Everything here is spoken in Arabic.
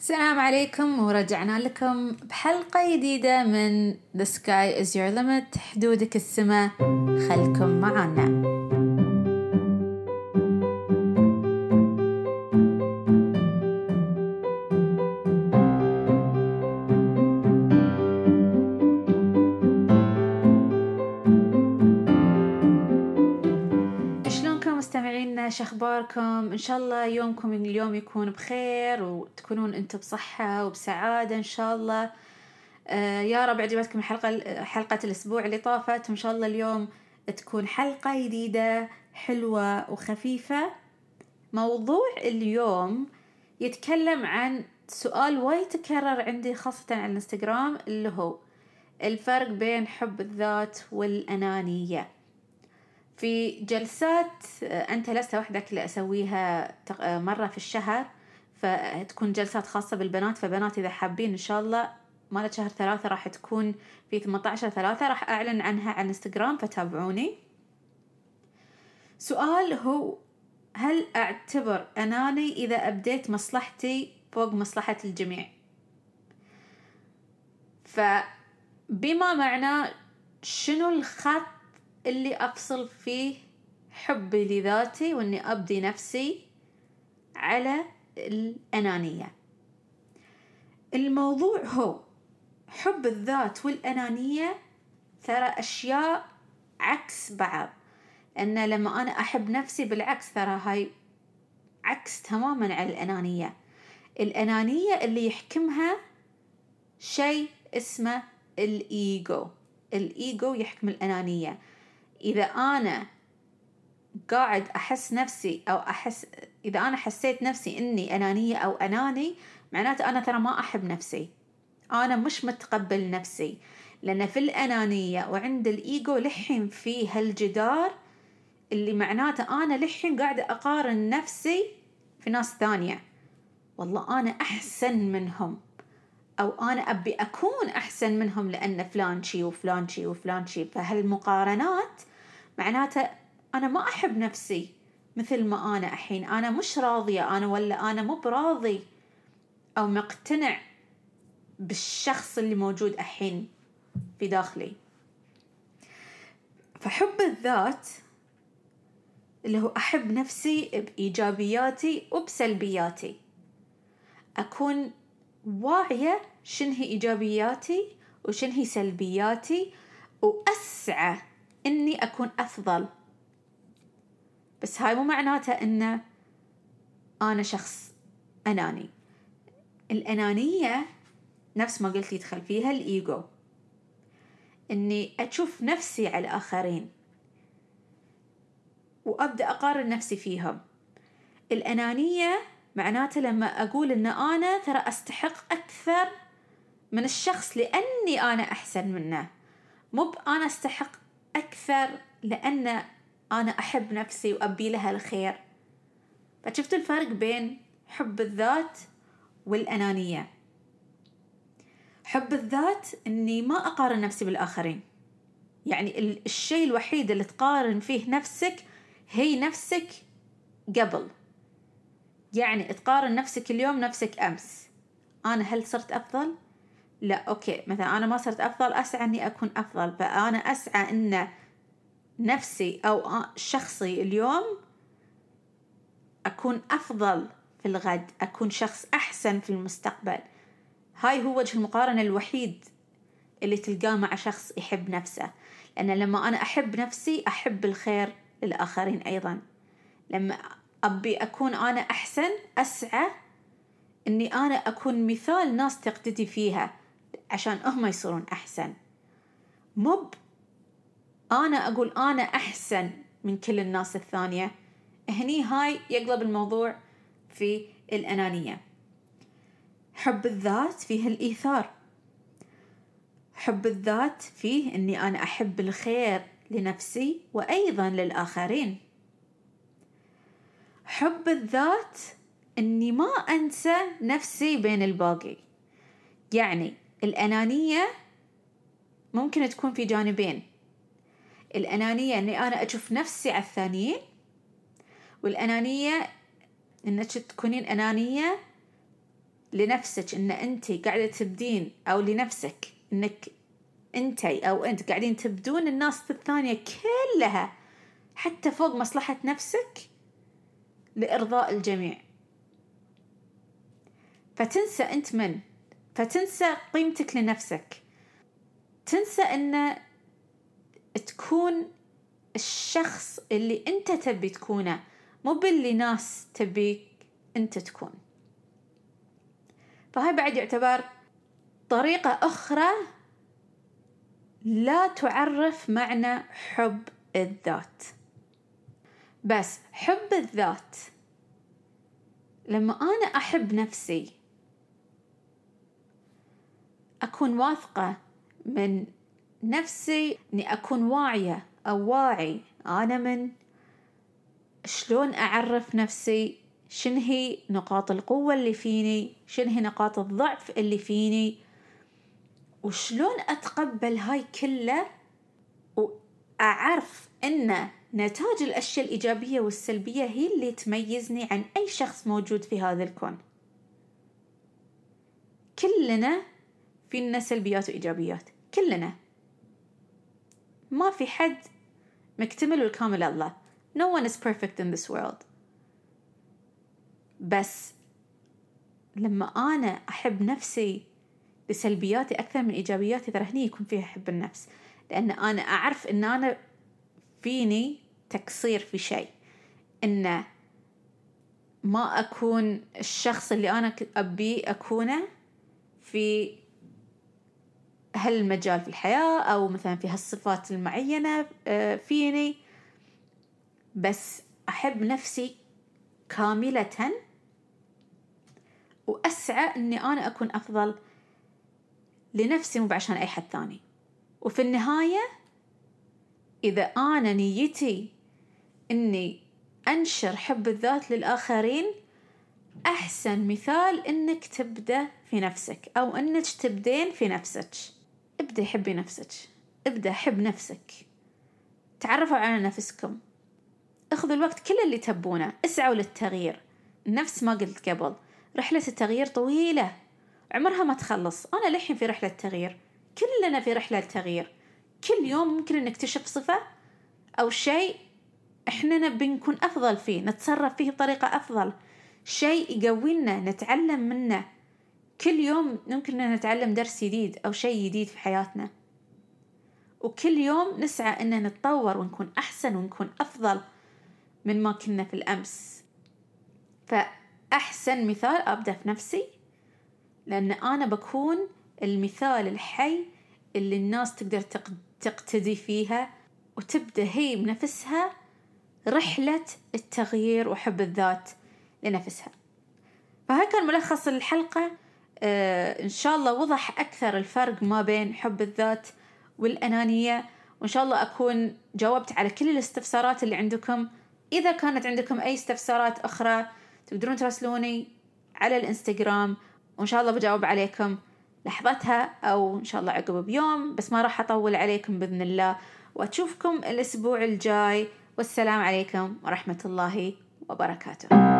السلام عليكم ورجعنا لكم بحلقة جديدة من The Sky is Your Limit حدودك السماء خلكم معانا أخباركم؟ إن شاء الله يومكم اليوم يكون بخير وتكونون أنتم بصحة وبسعادة إن شاء الله. آه يا رب عجبتكم الحلقة حلقة الأسبوع اللي طافت. وان شاء الله اليوم تكون حلقة جديدة حلوة وخفيفة. موضوع اليوم يتكلم عن سؤال وايد تكرر عندي خاصة على الانستغرام اللي هو الفرق بين حب الذات والأنانية. في جلسات أنت لست وحدك اللي أسويها مرة في الشهر فتكون جلسات خاصة بالبنات فبنات إذا حابين إن شاء الله مالت شهر ثلاثة راح تكون في 18 ثلاثة راح أعلن عنها على الانستغرام فتابعوني. سؤال هو هل أعتبر أناني إذا أبديت مصلحتي فوق مصلحة الجميع؟ فبما معناه شنو الخط اللي أفصل فيه حبي لذاتي وإني أبدي نفسي على الأنانية. الموضوع هو حب الذات والأنانية ترى أشياء عكس بعض. أن لما أنا أحب نفسي بالعكس ترى هاي عكس تماما على الأنانية. الأنانية اللي يحكمها شيء اسمه الإيجو. الإيجو يحكم الأنانية. إذا أنا قاعد أحس نفسي أو أحس إذا أنا حسيت نفسي إني أنانية أو أناني معناته أنا ترى ما أحب نفسي. أنا مش متقبل نفسي. لأن في الأنانية وعند الإيجو لحين في هالجدار اللي معناته أنا لحين قاعدة أقارن نفسي في ناس ثانية. والله أنا أحسن منهم. أو أنا أبي أكون أحسن منهم لأن فلان شي وفلان شي وفلان شي. فهالمقارنات معناته أنا ما أحب نفسي مثل ما أنا الحين. أنا مش راضية. أنا ولا أنا مو براضي أو مقتنع بالشخص اللي موجود الحين في داخلي. فحب الذات اللي هو أحب نفسي بإيجابياتي وبسلبياتي. أكون واعية شن هي إيجابياتي وشن هي سلبياتي وأسعى إني أكون أفضل. بس هاي مو معناته إنه أنا شخص أناني. الأنانية نفس ما قلت يدخل فيها الإيجو. إني أشوف نفسي على الآخرين وأبدأ أقارن نفسي فيهم. الأنانية معناته لما أقول إن أنا ترى أستحق أكثر من الشخص لأني أنا أحسن منه. مو أنا أستحق أكثر لأن أنا أحب نفسي وأبي لها الخير. فشفتوا الفرق بين حب الذات والأنانية؟ حب الذات إني ما أقارن نفسي بالآخرين. يعني الشيء الوحيد اللي تقارن فيه نفسك هي نفسك قبل. يعني تقارن نفسك اليوم نفسك أمس. أنا هل صرت أفضل؟ لا أوكي. مثلا أنا ما صرت أفضل أسعى إني أكون أفضل. فأنا أسعى إن نفسي أو شخصي اليوم أكون أفضل في الغد أكون شخص أحسن في المستقبل. هاي هو وجه المقارنة الوحيد اللي تلقاه مع شخص يحب نفسه. لأن لما أنا أحب نفسي أحب الخير للآخرين أيضا. لما أبي أكون أنا أحسن أسعى إني أنا أكون مثال ناس تقتدي فيها عشان هم يصيرون أحسن. مب أنا أقول أنا أحسن من كل الناس الثانية. هني هاي يقلب الموضوع في الأنانية. حب الذات فيه الإيثار. حب الذات فيه إني أنا أحب الخير لنفسي وأيضا للآخرين. حب الذات إني ما أنسى نفسي بين الباقي. يعني الأنانية ممكن تكون في جانبين. الأنانية إني أنا أشوف نفسي على الثانيين والأنانية إنك تكونين أنانية لنفسك إن أنت قاعدة تبدين أو لنفسك إنك انتي أو أنت قاعدين تبدون الناس الثانية كلها حتى فوق مصلحة نفسك. لإرضاء الجميع. فتنسى أنت من؟ فتنسى قيمتك لنفسك. تنسى أن تكون الشخص اللي أنت تبي تكونه مو باللي ناس تبيك أنت تكون. فهاي بعد يعتبر طريقة أخرى لا تعرف معنى حب الذات. بس حب الذات. لما أنا أحب نفسي أكون واثقة من نفسي إني أكون واعية أو واعي أنا من شلون أعرف نفسي شن هي نقاط القوة اللي فيني شن هي نقاط الضعف اللي فيني وشلون أتقبل هاي كله وأعرف أن نتاج الأشياء الإيجابية والسلبية هي اللي تميزني عن أي شخص موجود في هذا الكون. كلنا فينا سلبيات وإيجابيات. كلنا. ما في حد مكتمل والكامل الله. No one is perfect in this world. بس لما أنا أحب نفسي بسلبياتي أكثر من إيجابياتي ترى هني يكون فيها حب النفس. لأن أنا أعرف إن أنا فيني تقصير في شيء. إن ما أكون الشخص اللي أنا أبي أكونه في هالمجال في الحياة أو مثلا في هالصفات المعينة آه، فيني. بس أحب نفسي كاملة وأسعى إني أنا أكون أفضل لنفسي مو عشان أي حد ثاني. وفي النهاية إذا أنا نيتي إني أنشر حب الذات للآخرين أحسن مثال إنك تبدأ في نفسك أو إنك تبدين في نفسك. ابدأ حبي نفسك ابدأ حب نفسك. تعرفوا على نفسكم. اخذوا الوقت كل اللي تبونه اسعوا للتغيير. نفس ما قلت قبل رحلة التغيير طويلة. عمرها ما تخلص. أنا للحين في رحلة تغيير. كلنا في رحلة تغيير كل يوم ممكن نكتشف صفة أو شيء إحنا نبي نكون أفضل فيه نتصرف فيه بطريقة أفضل. شيء يقوينا نتعلم منه. كل يوم ممكن نتعلم درس جديد أو شيء جديد في حياتنا. وكل يوم نسعى إن نتطور ونكون أحسن ونكون أفضل من ما كنا في الأمس. فأحسن مثال أبدأ في نفسي لأن أنا بكون المثال الحي اللي الناس تقدر تقتدي فيها وتبدأ هي بنفسها رحلة التغيير وحب الذات لنفسها. فهاي كان ملخص الحلقة. آه إن شاء الله وضح أكثر الفرق ما بين حب الذات والأنانية. وإن شاء الله أكون جاوبت على كل الاستفسارات اللي عندكم. إذا كانت عندكم أي استفسارات أخرى تقدرون تراسلوني على الإنستغرام. وإن شاء الله بجاوب عليكم. لحظتها أو إن شاء الله عقب بيوم بس ما راح أطول عليكم بإذن الله. وأشوفكم الأسبوع الجاي. والسلام عليكم ورحمة الله وبركاته.